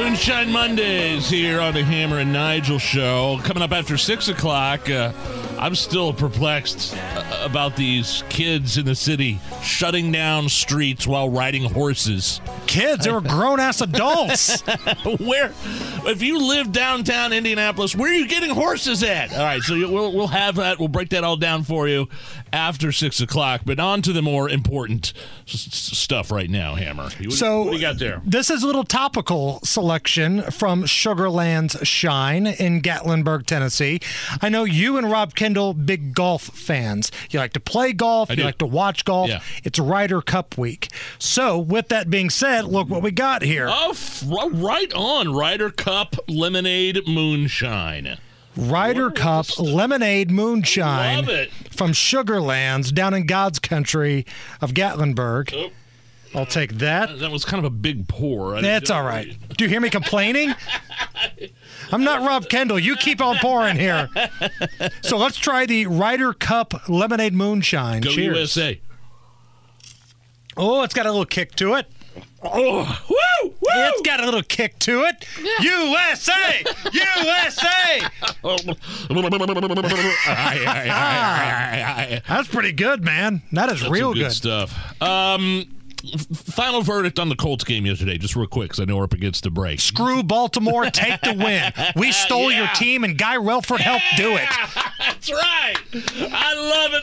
Moonshine Mondays here on the Hammer and Nigel show. Coming up after 6 o'clock. Uh, I'm still perplexed uh, about these kids in the city shutting down streets while riding horses. Kids, they were grown ass adults. where, if you live downtown Indianapolis, where are you getting horses at? All right, so we'll we'll have that. We'll break that all down for you after six o'clock. But on to the more important stuff right now, Hammer. What, So what do you got there? This is a little topical selection from Sugarland's Shine in Gatlinburg, Tennessee. I know you and Rob Kendall, big golf fans. You like to play golf, you like to watch golf. Yeah. It's Ryder Cup week. So, with that being said, look what we got here. Oh, right on. Ryder Cup Lemonade Moonshine. Ryder Cup Lemonade Moonshine Love it. from Sugarlands down in God's country of Gatlinburg. Oh. I'll take that. That was kind of a big pour. I That's all right. Do you hear me complaining? I'm not Rob Kendall. You keep on pouring here. So let's try the Ryder Cup Lemonade Moonshine. Go Cheers. USA. Oh, it's got a little kick to it. Oh, woo. It's got a little kick to it. USA! USA! That's pretty good, man. That is That's real good, good. stuff. Um, final verdict on the Colts game yesterday, just real quick, because I know we're up against the break. Screw Baltimore, take the win. We stole your team, and Guy Relford helped do it. That's right. I love it.